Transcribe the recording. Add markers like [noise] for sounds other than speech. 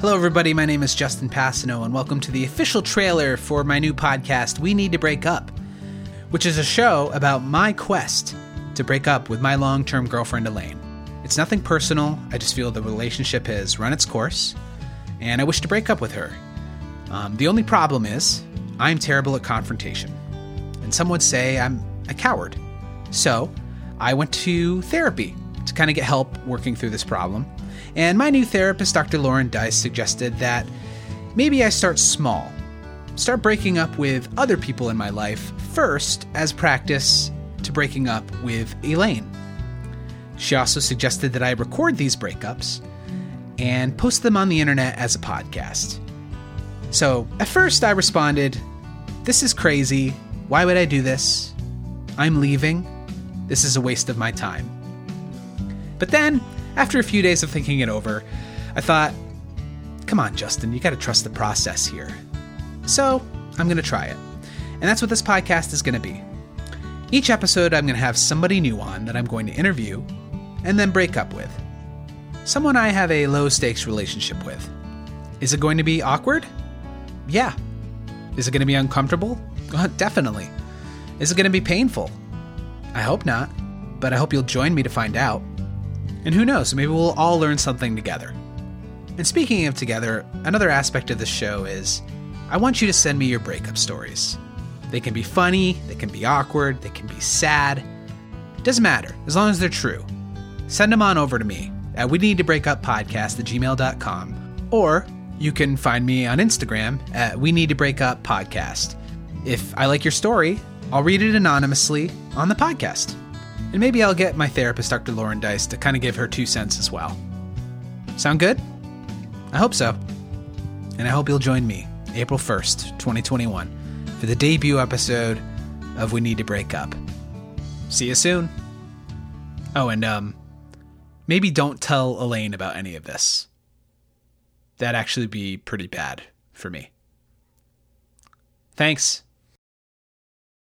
Hello, everybody. My name is Justin Passano, and welcome to the official trailer for my new podcast, We Need to Break Up, which is a show about my quest to break up with my long term girlfriend, Elaine. It's nothing personal, I just feel the relationship has run its course, and I wish to break up with her. Um, the only problem is, I'm terrible at confrontation, and some would say I'm a coward. So, I went to therapy to kind of get help working through this problem. And my new therapist, Dr. Lauren Dice, suggested that maybe I start small. Start breaking up with other people in my life first as practice to breaking up with Elaine. She also suggested that I record these breakups and post them on the internet as a podcast. So, at first, I responded, This is crazy. Why would I do this? I'm leaving. This is a waste of my time. But then, after a few days of thinking it over, I thought, come on, Justin, you gotta trust the process here. So, I'm gonna try it. And that's what this podcast is gonna be. Each episode, I'm gonna have somebody new on that I'm going to interview and then break up with. Someone I have a low stakes relationship with. Is it going to be awkward? Yeah. Is it going to be uncomfortable? [laughs] Uh, definitely. Is it going to be painful? I hope not, but I hope you'll join me to find out. And who knows, maybe we'll all learn something together. And speaking of together, another aspect of this show is I want you to send me your breakup stories. They can be funny, they can be awkward, they can be sad. Doesn't matter, as long as they're true. Send them on over to me at we need to break up podcast at gmail.com. Or you can find me on Instagram at we need to break up podcast. If I like your story, I'll read it anonymously on the podcast. And maybe I'll get my therapist, Dr. Lauren Dice, to kind of give her two cents as well. Sound good? I hope so. And I hope you'll join me April 1st, 2021, for the debut episode of We Need to Break Up. See you soon. Oh, and um, maybe don't tell Elaine about any of this. That'd actually be pretty bad for me. Thanks.